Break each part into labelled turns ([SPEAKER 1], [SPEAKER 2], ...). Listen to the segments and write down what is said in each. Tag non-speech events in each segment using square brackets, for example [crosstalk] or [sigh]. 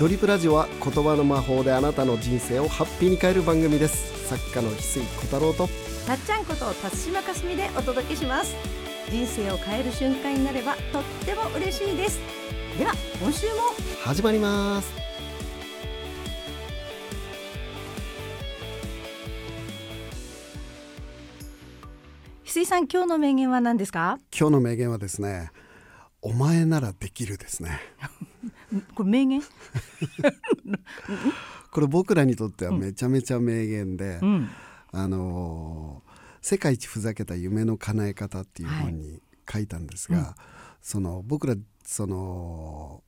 [SPEAKER 1] ドリップラジオは言葉の魔法であなたの人生をハッピーに変える番組です。作家の翡翠小太郎と。
[SPEAKER 2] たっちゃんこと辰島かすみでお届けします。人生を変える瞬間になればとっても嬉しいです。では今週も。
[SPEAKER 1] 始まります。
[SPEAKER 2] 翡翠さん今日の名言は何ですか？
[SPEAKER 1] 今日の名言はですねお前ならできるですね
[SPEAKER 2] これ名言？
[SPEAKER 1] これ僕らにとってはめちゃめちゃ名言で、
[SPEAKER 2] うん。
[SPEAKER 1] あのー世界一ふざけた夢の叶え方」っていう本に書いたんですが、
[SPEAKER 2] はいうん。
[SPEAKER 1] その僕らその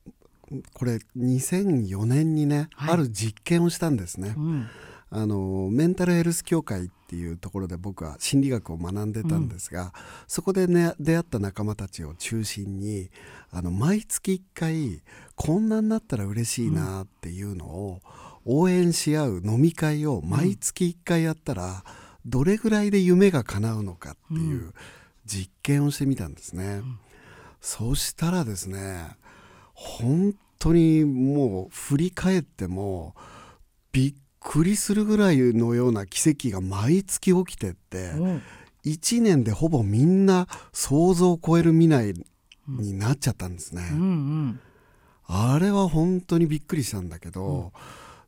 [SPEAKER 1] これ2004年にね、
[SPEAKER 2] はい。
[SPEAKER 1] ある実験をしたんですね。
[SPEAKER 2] うん
[SPEAKER 1] あのメンタルヘルス協会っていうところで僕は心理学を学んでたんですが、そこで、ね、出会った仲間たちを中心にあの毎月1回こんなになったら嬉しいなっていうのを応援し合う飲み会を毎月1回やったらどれぐらいで夢が叶うのかっていう実験をしてみたんですね。そうしたらですね本当にもう振り返ってもびっくりするぐらいのような奇跡が毎月起きてって
[SPEAKER 2] うん。
[SPEAKER 1] 1年でほぼみんな想像を超える未来になっちゃったんですね。
[SPEAKER 2] うんうん。
[SPEAKER 1] あれは本当にびっくりしたんだけど、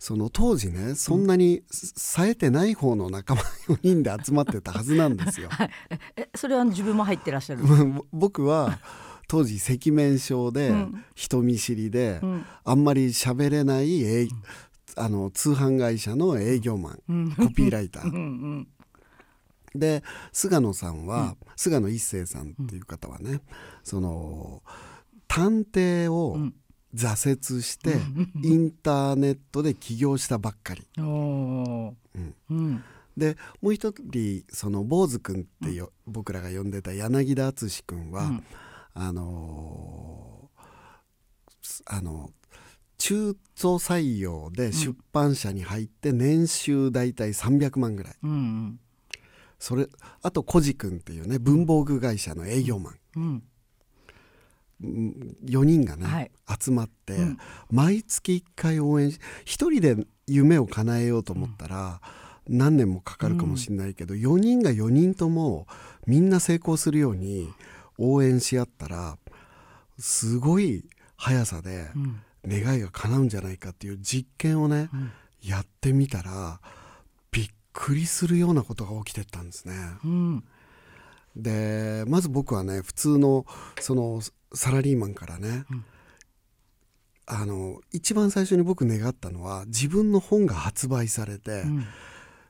[SPEAKER 1] その当時ねそんなに冴えてない方の仲間4人で集まってたはずなんですよ。[laughs]
[SPEAKER 2] えそれは自分も入ってらっしゃる [laughs]
[SPEAKER 1] 僕は当時赤面症で
[SPEAKER 2] うん。
[SPEAKER 1] 人見知りで、
[SPEAKER 2] うん。
[SPEAKER 1] あんまり喋れない営あの通販会社の営業マン、
[SPEAKER 2] うん。
[SPEAKER 1] コピーライタ
[SPEAKER 2] うんう
[SPEAKER 1] ー
[SPEAKER 2] ん。
[SPEAKER 1] で菅野さんは、菅野一生さんっていう方はね、その探偵を
[SPEAKER 2] うん。
[SPEAKER 1] 挫折して、インターネットで起業したばっかり。[laughs] でもう一人その坊主君ってよ、僕らが呼んでた柳田敦君は、
[SPEAKER 2] うん。
[SPEAKER 1] あのーあの中途採用で出版社に入って年収大体300万ぐらい。
[SPEAKER 2] うんうん。
[SPEAKER 1] それあとコジ君っていうね文房具会社の営業マン、
[SPEAKER 2] うん。
[SPEAKER 1] 4人がね、
[SPEAKER 2] はい。
[SPEAKER 1] 集まって、
[SPEAKER 2] うん。
[SPEAKER 1] 毎月1回応援し一人で夢を叶えようと思ったら、何年もかかるかもしれないけど、4人が4人ともみんな成功するように応援し合ったらすごい速さで
[SPEAKER 2] うん
[SPEAKER 1] 願いが叶うんじゃないかっていう実験をね、
[SPEAKER 2] うん。
[SPEAKER 1] やってみたらびっくりするようなことが起きてったんですね。
[SPEAKER 2] うん。
[SPEAKER 1] でまず僕はね普通のそのサラリーマンからね、
[SPEAKER 2] うん。
[SPEAKER 1] あの一番最初に僕願ったのは自分の本が発売されて、
[SPEAKER 2] うん。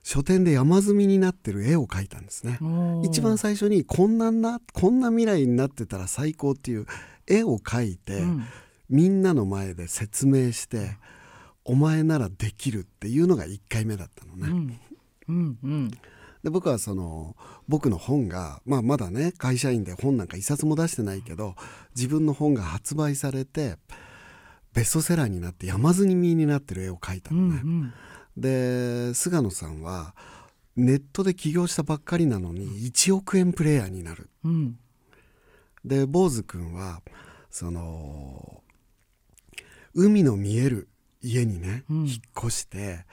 [SPEAKER 1] 書店で山積みになってる絵を描いたんですね。一番最初にこんななこんな未来になってたら最高っていう絵を描いて、
[SPEAKER 2] うん
[SPEAKER 1] みんなの前で説明して「お前ならできる」っていうのが1回目だったのね。
[SPEAKER 2] うんうんうん
[SPEAKER 1] で僕はその僕の本が、まあ、まだね会社員で本なんか一冊も出してないけど自分の本が発売されてベストセラーになって山積みになってる絵を描いた
[SPEAKER 2] う
[SPEAKER 1] のね。
[SPEAKER 2] ん
[SPEAKER 1] で菅野さんはネットで起業したばっかりなのに1億円プレイヤーになる。
[SPEAKER 2] うん
[SPEAKER 1] で坊主君はその海の見える家にね、
[SPEAKER 2] うん、
[SPEAKER 1] 引っ越して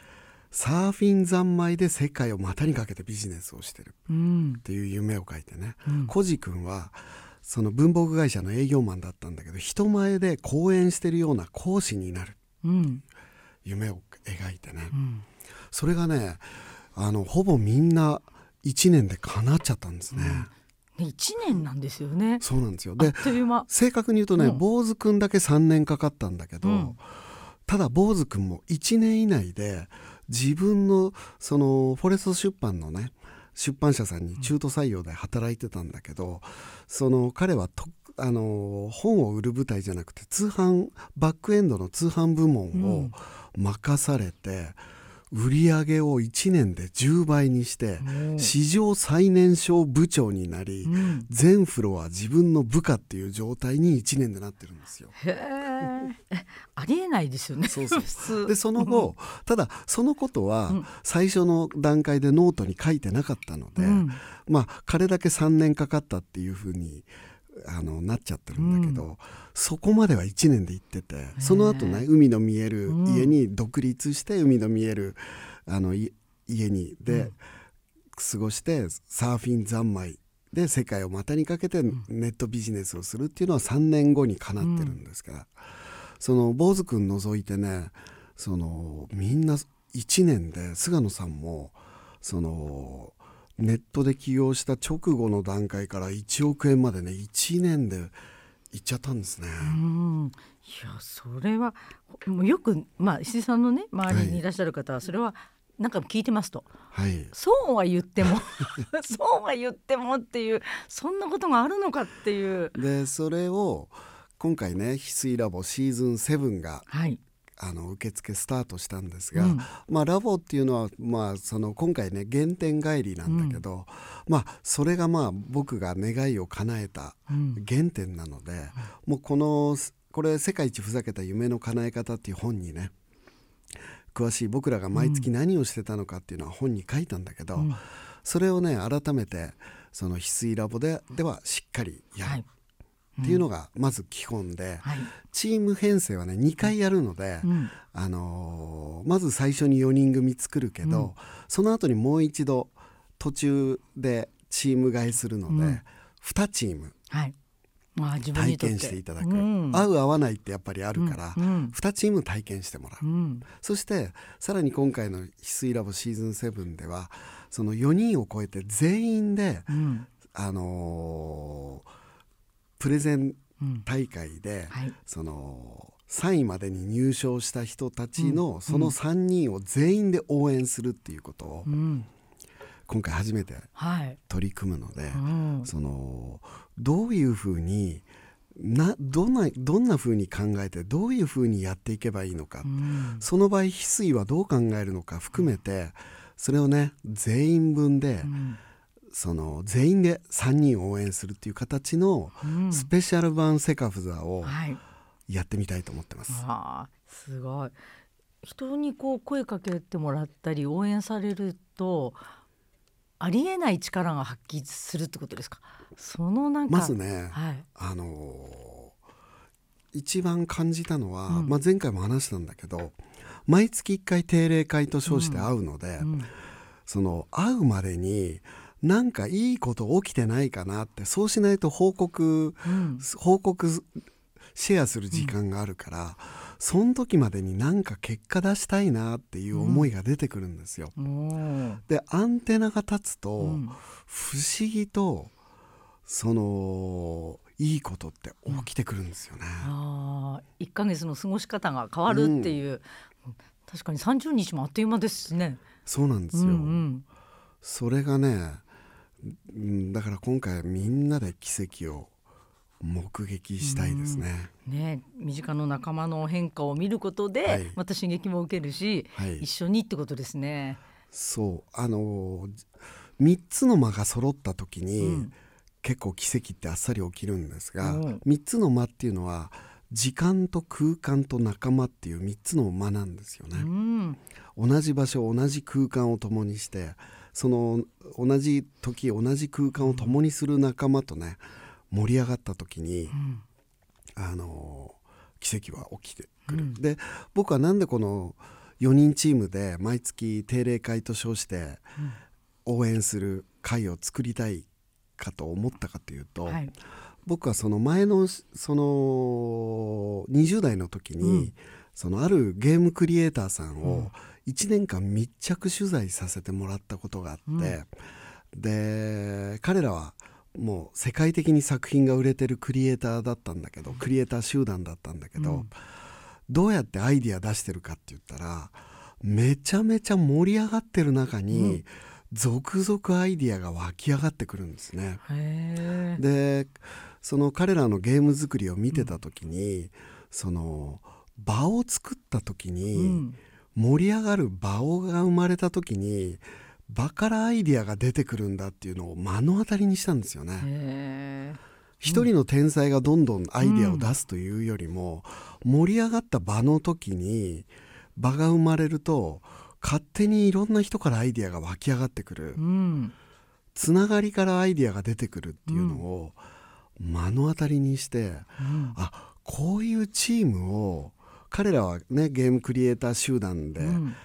[SPEAKER 1] サーフィン三昧で世界を股にかけてビジネスをしてるっていう夢を書いてね、
[SPEAKER 2] うん、
[SPEAKER 1] コジ君はその文房具会社の営業マンだったんだけど人前で講演してるような講師になる、
[SPEAKER 2] うん、
[SPEAKER 1] 夢を描いてね、
[SPEAKER 2] うん、
[SPEAKER 1] それがねあのほぼみんな1年で叶っちゃったんですね、
[SPEAKER 2] うん、一年なんですよね。
[SPEAKER 1] そうなんですよ。で正確に言うとね、
[SPEAKER 2] うん、
[SPEAKER 1] 坊主くんだけ3年かかったんだけど、
[SPEAKER 2] うん、
[SPEAKER 1] ただ坊主くんも1年以内で自分のそのフォレスト出版のね出版社さんに中途採用で働いてたんだけど、うん、その彼はとあの本を売る舞台じゃなくて通販バックエンドの通販部門を任されて。う売り上げを1年で10倍にして
[SPEAKER 2] うん
[SPEAKER 1] 史上最年少部長になり、
[SPEAKER 2] うん。
[SPEAKER 1] 全フロア自分の部下っていう状態に1年でなってるんですよ。
[SPEAKER 2] へえありえないですよね。
[SPEAKER 1] そうそう。でその後、ただそのことは
[SPEAKER 2] うん。
[SPEAKER 1] 最初の段階でノートに書いてなかったので、
[SPEAKER 2] うん。
[SPEAKER 1] まあ彼だけ3年かかったっていうふうにあのなっちゃってるんだけど、そこまでは1年で行っててその後ね海の見える家に独立して海の見えるあのい家にで、過ごしてサーフィン三昧で世界を股にかけてネットビジネスをするっていうのは3年後にかなってるんですが、その坊主君除いてねそのみんな1年で菅野さんもそのネットで起業した直後の段階から1億円までね1年でいっちゃったんですね。
[SPEAKER 2] うん。いやそれはもうよくまあ石井さんのね周りにいらっしゃる方はそれはなんか聞いてますと、
[SPEAKER 1] はい、
[SPEAKER 2] そうは言っても [laughs] そうは言ってもっていうそんなことがあるのかっていう。
[SPEAKER 1] でそれを今回ね翡翠ラボシーズン7が
[SPEAKER 2] はい、
[SPEAKER 1] あの受付スタートしたんですが、
[SPEAKER 2] うん。
[SPEAKER 1] まあ、ラボっていうのは、まあ、その今回ね原点帰りなんだけど、まあ、それがまあ僕が願いを叶えた
[SPEAKER 2] うん。
[SPEAKER 1] 原点なので、もうこのこれ「世界一ふざけた夢の叶え方」っていう本にね詳しい僕らが毎月何をしてたのかっていうのは本に書いたんだけど、
[SPEAKER 2] うん。
[SPEAKER 1] それをね改めてその翡翠ラボでではしっかりやる。
[SPEAKER 2] はい
[SPEAKER 1] っていうのがまず基本で、
[SPEAKER 2] はい。
[SPEAKER 1] チーム編成はね2回やるので、
[SPEAKER 2] うん。
[SPEAKER 1] あのーまず最初に4人組作るけど、
[SPEAKER 2] うん。
[SPEAKER 1] その後にもう一度途中でチーム替えするので、
[SPEAKER 2] うん。
[SPEAKER 1] 2チーム
[SPEAKER 2] はい。まあ自分に
[SPEAKER 1] 体験していただく、
[SPEAKER 2] うん。
[SPEAKER 1] 合う合わないってやっぱりあるから、
[SPEAKER 2] うん。うん。
[SPEAKER 1] 2チーム体験してもらう、
[SPEAKER 2] うん。
[SPEAKER 1] そしてさらに今回の翡翠ラボシーズン7ではその4人を超えて全員で、
[SPEAKER 2] うん。
[SPEAKER 1] あのープレゼン
[SPEAKER 2] うん
[SPEAKER 1] 大会で、
[SPEAKER 2] はい。
[SPEAKER 1] その3位までに入賞した人たち
[SPEAKER 2] うん。
[SPEAKER 1] のその3人を全員で応援するっていうことを
[SPEAKER 2] うん。
[SPEAKER 1] 今回初めて
[SPEAKER 2] はい。
[SPEAKER 1] 取り組むので、
[SPEAKER 2] うん。
[SPEAKER 1] そのどういうふうになどんなどんなふうに考えてどういうふうにやっていけばいいのか、
[SPEAKER 2] うん。
[SPEAKER 1] その場合翡翠はどう考えるのか含めてそれをね全員分で、
[SPEAKER 2] うん
[SPEAKER 1] その全員で3人を応援するっていう形の
[SPEAKER 2] うん。
[SPEAKER 1] スペシャル版セカフザを
[SPEAKER 2] はい。
[SPEAKER 1] やってみたいと思ってます。
[SPEAKER 2] ああすごい。人にこう声かけてもらったり応援されるとありえない力が発揮するってことですか？そのなんか
[SPEAKER 1] まずね、
[SPEAKER 2] はい。
[SPEAKER 1] あのー一番感じたのは、
[SPEAKER 2] うん。
[SPEAKER 1] まあ、前回も話したんだけど毎月1回定例会と称して会うので、
[SPEAKER 2] うん。
[SPEAKER 1] その会うまでになんかいいこと起きてないかなってそうしないと報告
[SPEAKER 2] うん
[SPEAKER 1] 報告シェアする時間があるから、その時までになんか結果出したいなっていう思いが出てくるんですよ。
[SPEAKER 2] おー
[SPEAKER 1] でアンテナが立つと、
[SPEAKER 2] うん
[SPEAKER 1] 不思議とそのいいことって起きてくるんですよね。
[SPEAKER 2] ああ1ヶ月の過ごし方が変わるっていう、確かに30日もあっという間ですしね。
[SPEAKER 1] そうなんですよ。
[SPEAKER 2] うんうん
[SPEAKER 1] それがね、うんだから今回みんなで奇跡を目撃したいですね。
[SPEAKER 2] ね、身近の仲間の変化を見ることで、
[SPEAKER 1] はい。
[SPEAKER 2] また刺激も受けるし、
[SPEAKER 1] はい。
[SPEAKER 2] 一緒にってことですね。
[SPEAKER 1] そう。あの3つの間が揃った時に、
[SPEAKER 2] うん。
[SPEAKER 1] 結構奇跡ってあっさり起きるんですが、
[SPEAKER 2] うん。
[SPEAKER 1] 3つの間っていうのは時間と空間と仲間っていう3つの間なんですよね。
[SPEAKER 2] うん、
[SPEAKER 1] 同じ場所同じ空間を共にしてその同じ時同じ空間を共にする仲間とね盛り上がった時に
[SPEAKER 2] うん。
[SPEAKER 1] あの奇跡は起きてくる。
[SPEAKER 2] うん。
[SPEAKER 1] で僕はなんでこの4人チームで毎月定例会と称して応援する会を作りたいかと思ったかというと、
[SPEAKER 2] はい、
[SPEAKER 1] 僕はその前のその20代の時に、
[SPEAKER 2] うん。
[SPEAKER 1] そのあるゲームクリエイターさん
[SPEAKER 2] うん。
[SPEAKER 1] を1年間密着取材させてもらったことがあって、で彼らはもう世界的に作品が売れてるクリエイターだったんだけどクリエイター集団だったんだけど、
[SPEAKER 2] うん。
[SPEAKER 1] どうやってアイディア出してるかって言ったらめちゃめちゃ盛り上がってる中に、続々アイディアが湧き上がってくるんですね。でその彼らのゲーム作りを見てた時に、その場を作った時に、
[SPEAKER 2] うん
[SPEAKER 1] 盛り上がる場をが生まれた時に場からアイディアが出てくるんだっていうのを目の当たりにしたんですよね。一人の天才がどんどんアイディアを出すというよりも、盛り上がった場の時に場が生まれると勝手にいろんな人からアイディアが湧き上がってくる。
[SPEAKER 2] うん。
[SPEAKER 1] つながりからアイディアが出てくるっていうのを目の当たりにして、
[SPEAKER 2] うん
[SPEAKER 1] あこういうチームを彼らはねゲームクリエイター集団で
[SPEAKER 2] うん。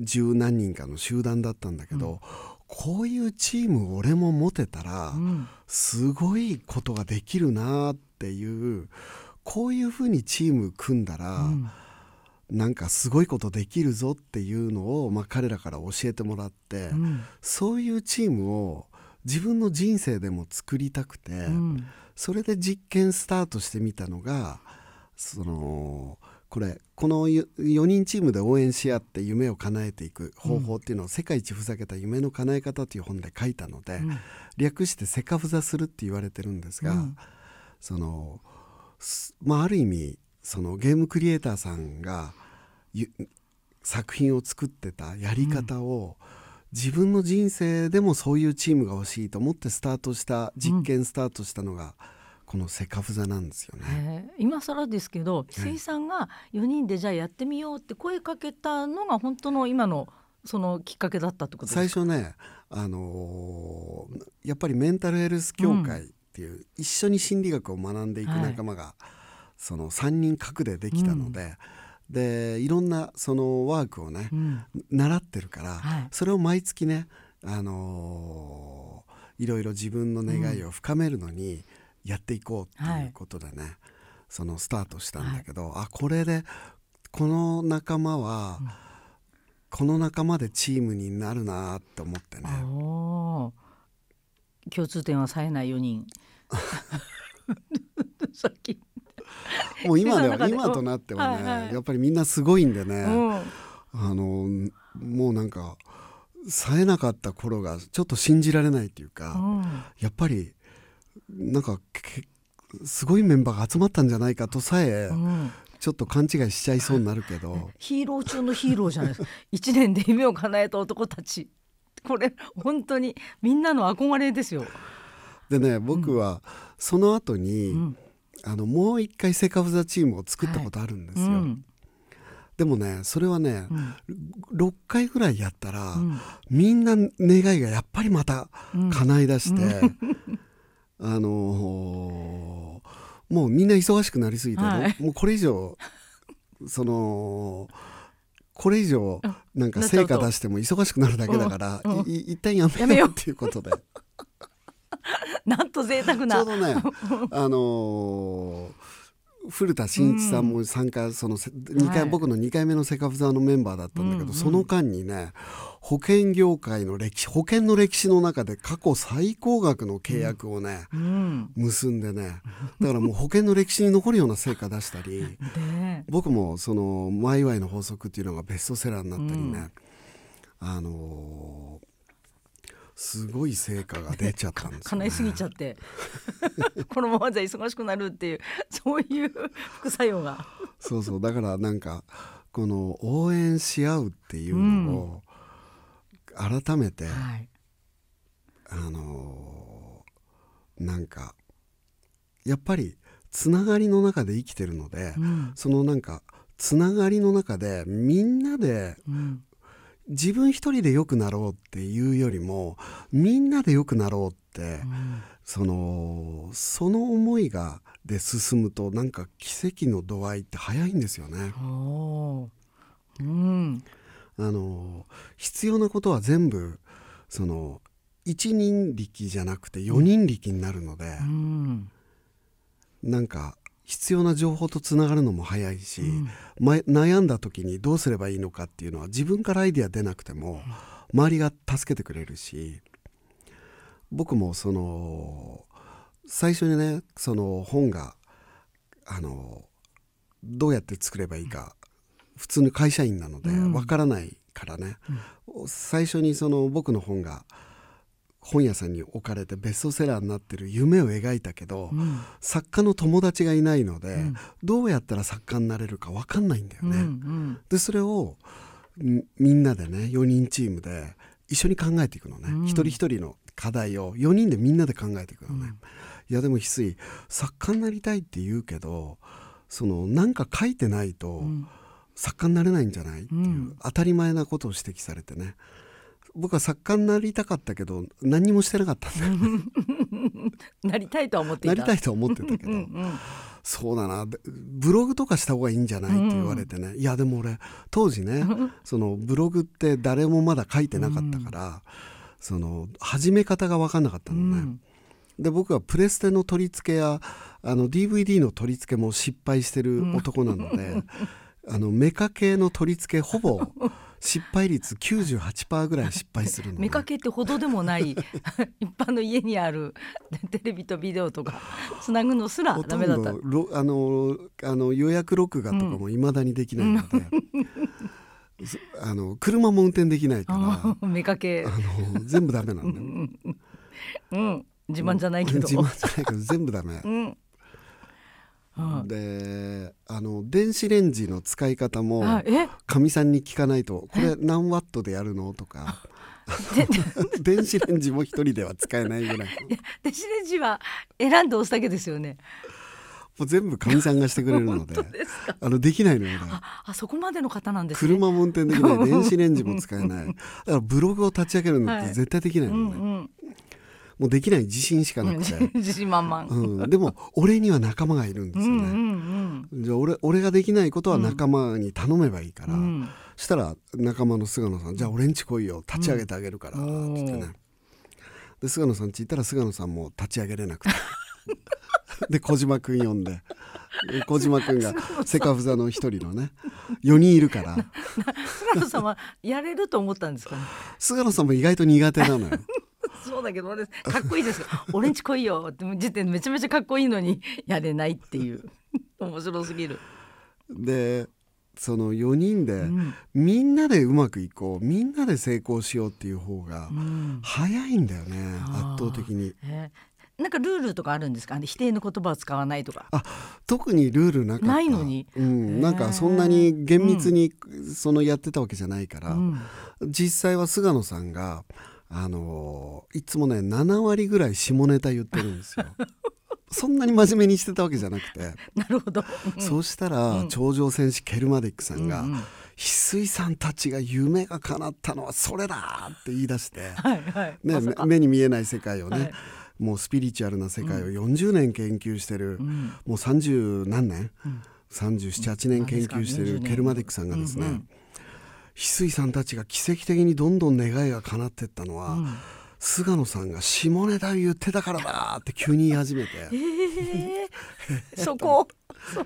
[SPEAKER 1] 十何人かの集団だったんだけど、こういうチーム俺も持てたら、
[SPEAKER 2] うん。
[SPEAKER 1] すごいことができるなっていうこういうふうにチーム組んだら、
[SPEAKER 2] うん。
[SPEAKER 1] なんかすごいことできるぞっていうのを、まあ、彼らから教えてもらって、
[SPEAKER 2] うん。
[SPEAKER 1] そういうチームを自分の人生でも作りたくて、
[SPEAKER 2] うん。
[SPEAKER 1] それで実験スタートしてみたのがそのこれこの4人チームで応援し合って夢を叶えていく方法っていうのを「世界一ふざけた夢の叶え方」という本で書いたので、
[SPEAKER 2] うん。
[SPEAKER 1] 略して「セカフザする」って言われてるんですが、
[SPEAKER 2] うん。
[SPEAKER 1] そのすまあある意味そのゲームクリエイターさんがゆ作品を作ってたやり方を、自分の人生でもそういうチームが欲しいと思ってスタートした実験スタートしたのが、このセカフザなんですよね。
[SPEAKER 2] えー。今更ですけど久井さんが4人でじゃあやってみようって声かけたのが本当の今のそのきっかけだったってことですか？
[SPEAKER 1] 最初ね、あのーやっぱりメンタルヘルス協会っていう、一緒に心理学を学んでいく仲間が、その3人核でできたので、でいろんなそのワークをね、
[SPEAKER 2] うん。
[SPEAKER 1] 習ってるから、
[SPEAKER 2] はい。
[SPEAKER 1] それを毎月ね、あのーいろいろ自分の願いを深めるのにやっていこうっていうことでね、そのスタートしたんだけど、あこれでこの仲間は、この仲間でチームになるなって思ってね。
[SPEAKER 2] 共通点は冴えない4人。[laughs] さっき、
[SPEAKER 1] もう今では今となってはね、
[SPEAKER 2] はいはい。
[SPEAKER 1] やっぱりみんなすごいんでね、
[SPEAKER 2] うん。
[SPEAKER 1] あのもうなんか冴えなかった頃がちょっと信じられないっていうか、
[SPEAKER 2] うん。
[SPEAKER 1] やっぱりなんかけすごいメンバーが集まったんじゃないかとさえ
[SPEAKER 2] うん。
[SPEAKER 1] ちょっと勘違いしちゃいそうになるけど。
[SPEAKER 2] ヒーロー中のヒーローじゃないです。か一年で夢を叶えた男たち。これ本当にみんなの憧れですよ。
[SPEAKER 1] でね僕はその後に、
[SPEAKER 2] うん。
[SPEAKER 1] あのもう一回セカフザチームを作ったことあるんですよ、
[SPEAKER 2] うん。
[SPEAKER 1] でもねそれはね
[SPEAKER 2] う、ん。
[SPEAKER 1] 6回ぐらいやったら、
[SPEAKER 2] うん。
[SPEAKER 1] みんな願いがやっぱりまた
[SPEAKER 2] うん
[SPEAKER 1] 叶い出して、あのーもうみんな忙しくなりすぎて、
[SPEAKER 2] はい。
[SPEAKER 1] もうこれ以上そのこれ以上なんか成果出しても忙しくなるだけだから、一旦や
[SPEAKER 2] やめよう。
[SPEAKER 1] っていうことで。[laughs]
[SPEAKER 2] なんと贅沢
[SPEAKER 1] ちょ
[SPEAKER 2] な
[SPEAKER 1] うどね [laughs] あのー古田真一さんも参加、そのせ二回、
[SPEAKER 2] はい。
[SPEAKER 1] 僕の2回目のセカフザのメンバーだったんだけど、
[SPEAKER 2] うんうん。
[SPEAKER 1] その間にね保険業界の歴史保険の歴史の中で過去最高額の契約をね、
[SPEAKER 2] うん。
[SPEAKER 1] 結んでねだからもう保険の歴史に残るような成果出したり
[SPEAKER 2] で
[SPEAKER 1] 僕もその「マイワイの法則」っていうのがベストセラーになったりね、あのーすごい成果が出ちゃったんですよ、ね。
[SPEAKER 2] 叶いすぎちゃって。[laughs] このままじゃ忙しくなるっていうそういう副作用が。
[SPEAKER 1] そうそう。だからなんかこの応援し合うっていうのを改めて、
[SPEAKER 2] はい。
[SPEAKER 1] あのーなんかやっぱりつながりの中で生きてるので、
[SPEAKER 2] うん。
[SPEAKER 1] そのなんかつながりの中でみんなで
[SPEAKER 2] うん。
[SPEAKER 1] 自分一人で良くなろうっていうよりもみんなで良くなろうって、
[SPEAKER 2] うん。
[SPEAKER 1] そのその思いがで進むとなんか奇跡の度合いって早いんですよね。
[SPEAKER 2] うん
[SPEAKER 1] あの必要なことは全部その一人力じゃなくて4人力になるので、
[SPEAKER 2] うん。
[SPEAKER 1] なんか必要な情報とつながるのも早いし、
[SPEAKER 2] うん。
[SPEAKER 1] ま悩んだ時にどうすればいいのかっていうのは自分からアイデア出なくても周りが助けてくれるし僕もその最初にねその本があのどうやって作ればいいか普通の会社員なので
[SPEAKER 2] うん。
[SPEAKER 1] わからないからね、最初にその僕の本が本屋さんに置かれてベストセラーになってる夢を描いたけど、
[SPEAKER 2] うん。
[SPEAKER 1] 作家の友達がいないので、
[SPEAKER 2] ん。
[SPEAKER 1] どうやったら作家になれるか分かんないんだよ
[SPEAKER 2] うん
[SPEAKER 1] ね。
[SPEAKER 2] うん。
[SPEAKER 1] でそれをんみんなでね4人チームで一緒に考えていくのね、
[SPEAKER 2] うん。
[SPEAKER 1] 一人一人の課題を4人でみんなで考えていくのね。いやでも翡翠作家になりたいって言うけどそのなんか書いてないと
[SPEAKER 2] うん
[SPEAKER 1] 作家になれないんじゃない？っていう、
[SPEAKER 2] うん
[SPEAKER 1] 当たり前なことを指摘されてね。僕は作家になりたかったけど何にもしてなかったんだ [laughs]
[SPEAKER 2] なりたいとは思っていた。
[SPEAKER 1] なりたいとは思ってたけど、
[SPEAKER 2] うんうん
[SPEAKER 1] そうだな。でブログとかした方がいいんじゃない？って言われてね、いやでも俺当時ねそのブログって誰もまだ書いてなかったから、その始め方が分かんなかった
[SPEAKER 2] う
[SPEAKER 1] のね。
[SPEAKER 2] ん。
[SPEAKER 1] で僕はプレステの取り付けやあの DVD の取り付けも失敗してる男なので、あのメカ系の取り付けほぼ失敗率98%ぐらい失敗するのね、
[SPEAKER 2] 目かけってほどでもない [laughs] 一般の家にあるテレビとビデオとかつなぐのすらダメだった。
[SPEAKER 1] あのあの予約録画とかもいまだにできないので、そあの車も運転できないから
[SPEAKER 2] あ目かけ。
[SPEAKER 1] あの全部ダメなんだよ。
[SPEAKER 2] うん。自慢じゃないけど。
[SPEAKER 1] 自慢じゃないけど全部ダメ。
[SPEAKER 2] うんは
[SPEAKER 1] であの電子レンジの使い方
[SPEAKER 2] い
[SPEAKER 1] もかみさんに聞かないと「これ何ワットでやるの?」とか。[laughs]
[SPEAKER 2] で [laughs]
[SPEAKER 1] 電子レンジも一人では使えないぐらい
[SPEAKER 2] 電子レンジは選んで押すだけですよね。
[SPEAKER 1] もう全部かみさんがしてくれるので。[laughs] あのできないのよ俺
[SPEAKER 2] あそこまでの方なんですね。
[SPEAKER 1] 車も運転できない電子レンジも使えない。だからブログを立ち上げるのって絶対できないのね、
[SPEAKER 2] うんうん
[SPEAKER 1] もうできない自信しかなくて、[laughs]
[SPEAKER 2] 自信満々。
[SPEAKER 1] うん、でも俺には仲間がいるんですよ
[SPEAKER 2] うんう
[SPEAKER 1] ね、
[SPEAKER 2] ん。
[SPEAKER 1] じゃあ俺俺ができないことは仲間に頼めばいいから、
[SPEAKER 2] うん。うん。
[SPEAKER 1] したら仲間の菅野さん「じゃあ俺んち来いよ。立ち上げてあげるから」
[SPEAKER 2] うん。
[SPEAKER 1] って言ってねで菅野さんち行ったら菅野さんも立ち上げれなくて。[laughs] で小島君呼んで。で小島君がセカフザの一人のね4人いるから。[laughs]
[SPEAKER 2] 菅野さんはやれると思ったんですかね？
[SPEAKER 1] 菅野さんも意外と苦手なのよ
[SPEAKER 2] そうだけど俺かっこいいです。よ。俺んち来いよって時点でめちゃめちゃかっこいいのに [laughs] やれないっていう。[laughs] 面白すぎる。
[SPEAKER 1] でその4人で
[SPEAKER 2] うん。
[SPEAKER 1] みんなでうまくいこうみんなで成功しようっていう方が
[SPEAKER 2] うん。
[SPEAKER 1] 早いんだよね
[SPEAKER 2] あー。
[SPEAKER 1] 圧倒的に。
[SPEAKER 2] えー。なんかルールとかあるんですか？否定の言葉を使わないとか。
[SPEAKER 1] あ特にルールなかった。
[SPEAKER 2] ないのに。
[SPEAKER 1] うん、なんかそんなに厳密にそのやってたわけじゃないから、
[SPEAKER 2] うん。
[SPEAKER 1] 実際は菅野さんがあのーいつもね7割ぐらい下ネタ言ってるんですよ。[laughs] そんなに真面目にしてたわけじゃなくて、
[SPEAKER 2] なるほど。
[SPEAKER 1] そうしたら、頂上戦士ケルマディックさんが、
[SPEAKER 2] うんうん。
[SPEAKER 1] 翡翠さんたちが夢が叶ったのはそれだって言い出して、
[SPEAKER 2] はいはい。
[SPEAKER 1] ね
[SPEAKER 2] ま
[SPEAKER 1] 目に見えない世界をね、
[SPEAKER 2] はい。
[SPEAKER 1] もうスピリチュアルな世界を40年研究してる、
[SPEAKER 2] うん。
[SPEAKER 1] もう30何年、378年研究してるケルマディックさんがですね、
[SPEAKER 2] うんうん
[SPEAKER 1] 翡翠さんたちが奇跡的にどんどん願いが叶ってったのは、菅野さんが下ネタを言ってたからだって急に言い始めて。
[SPEAKER 2] えー、[laughs] そこ。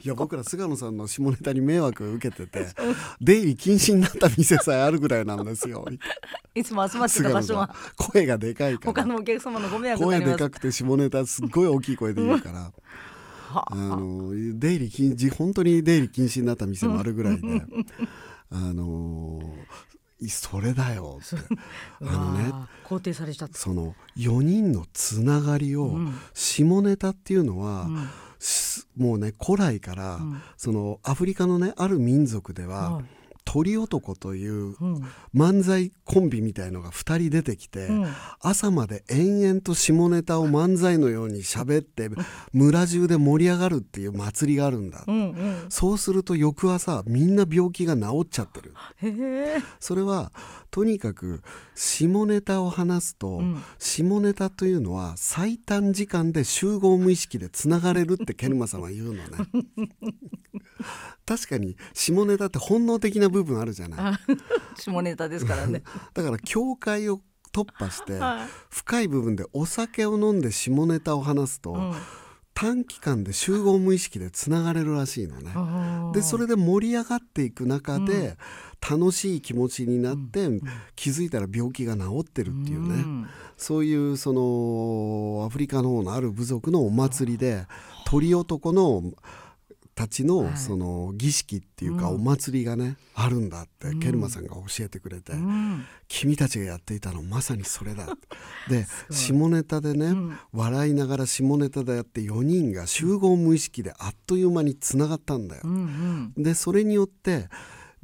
[SPEAKER 1] いや僕ら菅野さんの下ネタに迷惑を受けてて [laughs] 出入り禁止になった店さえあるぐらいなんですよ。[laughs]
[SPEAKER 2] いつも集まってた場所は。
[SPEAKER 1] 声がでかいから。
[SPEAKER 2] 他のお客様のご迷惑。
[SPEAKER 1] 声でかくて下ネタすっごい大きい声で言うから。
[SPEAKER 2] は
[SPEAKER 1] あの出入り禁止本当に出入り禁止になった店もあるぐらいで、あのそれだよって。[laughs] あのね
[SPEAKER 2] 肯定されちゃった。
[SPEAKER 1] その4人のつながりを、
[SPEAKER 2] うん。
[SPEAKER 1] 下ネタっていうのは、
[SPEAKER 2] うん。
[SPEAKER 1] しもうね古来から、
[SPEAKER 2] ん。
[SPEAKER 1] そのアフリカのねある民族では、
[SPEAKER 2] はい
[SPEAKER 1] 鳥男という
[SPEAKER 2] うん。
[SPEAKER 1] 漫才コンビみたいのが2人出てきて、
[SPEAKER 2] うん。
[SPEAKER 1] 朝まで延々と下ネタを漫才のように喋って村中で盛り上がるっていう祭りがあるんだ、
[SPEAKER 2] うんうん。
[SPEAKER 1] そうすると翌朝みんな病気が治っちゃってる。それはとにかく下ネタを話すと、
[SPEAKER 2] ん。
[SPEAKER 1] 下ネタというのは最短時間で集合無意識でつながれるってケルマさんは言うのね。[laughs] 確かに下ネタって本能的な部分あるじゃない。
[SPEAKER 2] あ [laughs] 下ネタですからね。[laughs]
[SPEAKER 1] だから境界を突破して
[SPEAKER 2] はい。
[SPEAKER 1] 深い部分でお酒を飲んで下ネタを話すと、
[SPEAKER 2] うん。
[SPEAKER 1] 短期間で集合無意識でつながれるらしいのね。でそれで盛り上がっていく中で、楽しい気持ちになって、気づいたら病気が治ってるっていうね、
[SPEAKER 2] うん。
[SPEAKER 1] そういうそのアフリカの方のある部族のお祭りで鳥男のたちの
[SPEAKER 2] はい。
[SPEAKER 1] その儀式っていうか
[SPEAKER 2] うん。
[SPEAKER 1] お祭りがね、あるんだってケルマさんが教えてくれて、
[SPEAKER 2] うん。
[SPEAKER 1] 君たちがやっていたのまさにそれだ。[laughs] で下ネタでね、
[SPEAKER 2] うん。
[SPEAKER 1] 笑いながら下ネタでやって4人が集合無意識であっという間につながったんだよ。
[SPEAKER 2] う。ん。
[SPEAKER 1] でそれによって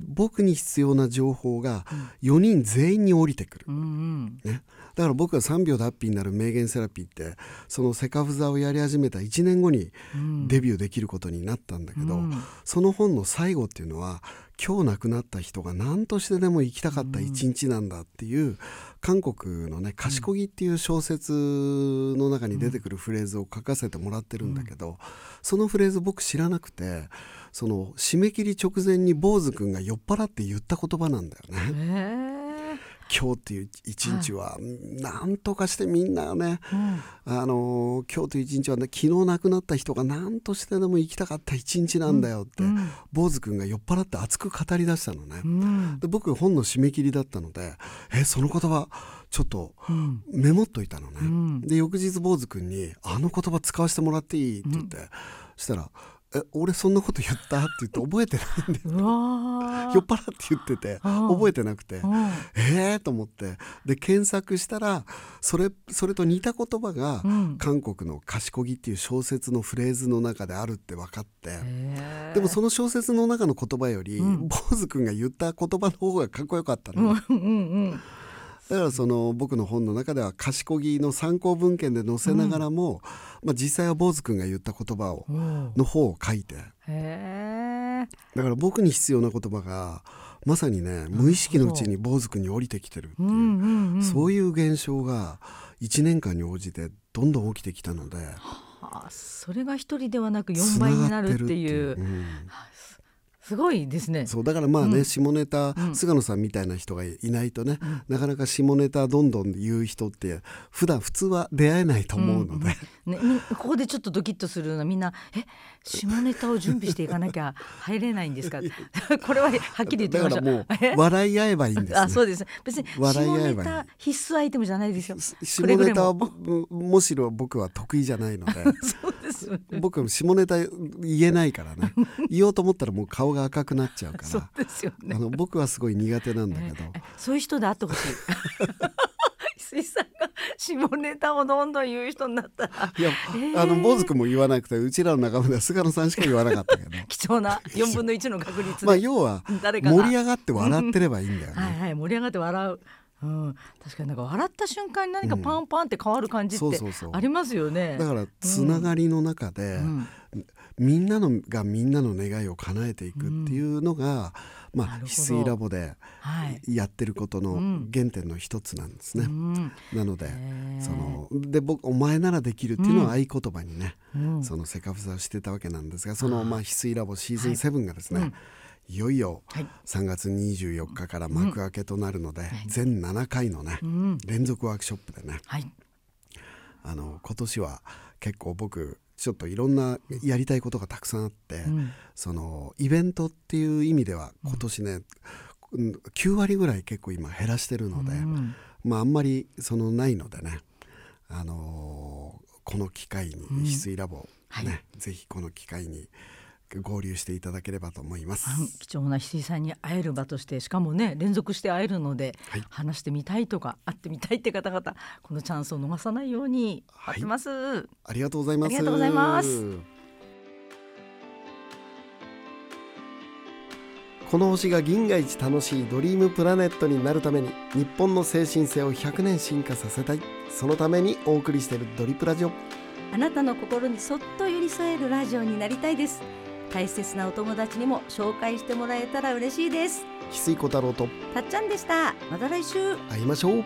[SPEAKER 1] 僕に必要な情報が4人全員に降りてくる。
[SPEAKER 2] う、んうん。
[SPEAKER 1] ね、だから僕は3秒でハッピーになる名言セラピーってそのセカフザをやり始めた1年後に
[SPEAKER 2] うん。
[SPEAKER 1] デビューできることになったんだけど、
[SPEAKER 2] うん。
[SPEAKER 1] その本の最後っていうのは今日亡くなった人が何としてでも生きたかった一日なんだっていう韓国のね「賢木」っていう小説の中に出てくるフレーズを書かせてもらってるんだけど、そのフレーズ僕知らなくてその締め切り直前に坊主君が酔っ払って言った言葉なんだよね。今日っていう一日は何とかしてみんなね、あの今日という一日はね昨日亡くなった人が何としてでも生きたかった一日なんだよって、坊主君が酔っ払って熱く語り出したのね。で僕本の締め切りだったのでえその言葉ちょっとメモっといたのね。で翌日坊主君に「あの言葉使わせてもらっていい?」って言って、そしたら「え俺そんなこと言った?」って言って覚えてないんで酔っ払って言ってて覚えてなくて。ええー、と思って。で検索したらそれそれと似た言葉が、韓国の「賢木」っていう小説のフレーズの中であるって分かって。でもその小説の中の言葉より、うん、坊主君が言った言葉の方がかっこよかったの。うんうんだからその僕の本の中では賢木の参考文献で載せながらも、うん、まあ、実際は坊主君が言った言葉を、の方を書いて。だから僕に必要な言葉がまさにね無意識のうちに坊主君に降りてきてるっていううんうんうん、そういう現象が1年間に応じてどんどん起きてきたので。
[SPEAKER 2] はあ、それが一人ではなく4倍になるっていう。うんすごいですね。
[SPEAKER 1] そうだからまあね、うん、下ネタ、うん、菅野さんみたいな人がいないとね、うん、なかなか下ネタどんどん言う人って普段普通は出会えないと思うので、
[SPEAKER 2] ね、ここでちょっとドキッとするのはみんな「え下ネタを準備していかなきゃ入れないんですか? [laughs] これははっきり言ってみましょう。
[SPEAKER 1] もう [laughs] 笑い合えばいいんです、ね、
[SPEAKER 2] あそうです。別に下ネタ必須アイテムじゃないですよ。
[SPEAKER 1] 下ネタはむしろ僕は得意じゃないので。[laughs]
[SPEAKER 2] そうです、ね、
[SPEAKER 1] 僕は下ネタ言えないからね。言おうと思ったらもう顔が赤くなっちゃうから。
[SPEAKER 2] そうですよ、ね、
[SPEAKER 1] あの僕はすごい苦手なんだけど、えー、
[SPEAKER 2] そういう人であってほしい。[laughs] 石井さんが下ネタをどんどん言う人になったら。
[SPEAKER 1] いや、えー、あの坊主君も言わなくてうちらの仲間では菅野さんしか言わなかったけど。
[SPEAKER 2] 貴重な4分の1の確率
[SPEAKER 1] まあ要は盛り上がって笑ってればいいんだよね。
[SPEAKER 2] はいはい盛り上がって笑う。うん、確かになんか笑った瞬間に何かパンパンって変わる感じってありますよね。
[SPEAKER 1] だからつながりの中で、うんみんなのがみんなの願いを叶えていくっていうのが、うん、まあ翡翠ラボでやってることの原点の一つなんですね。うん、なのでそので僕「お前ならできる」っていうのは合言葉にね、うん、そのセカフザをしてたわけなんですがそのまあ翡翠ラボシーズン7がですね、はいいよい。よ3月24日から幕開けとなるので、全7回のね、連続ワークショップでね、あの今年は結構僕ちょっといろんなやりたいことがたくさんあって、うん、そのイベントっていう意味では今年ね、うん、9割ぐらい結構今減らしてるので、うん、まああんまりそのないのでね、あのー、この機会に翡翠ラボね、はい、ぜひこの機会に合流していただければと思います。
[SPEAKER 2] 貴重な翡翠さんに会える場としてしかもね連続して会えるので、はい、話してみたいとか会ってみたいって方々このチャンスを逃さないように待ってます、はい、
[SPEAKER 1] ありがとうございます。
[SPEAKER 2] ありがとうございます。
[SPEAKER 1] この星が銀河一楽しいドリームプラネットになるために日本の精神性を100年進化させたい。そのためにお送りしているドリプラジオ。
[SPEAKER 2] あなたの心にそっと寄り添えるラジオになりたいです大切なお友達にも紹介してもらえたら嬉しいです。
[SPEAKER 1] 翡翠小太郎と。
[SPEAKER 2] たっちゃんでした。また来週。
[SPEAKER 1] 会いましょう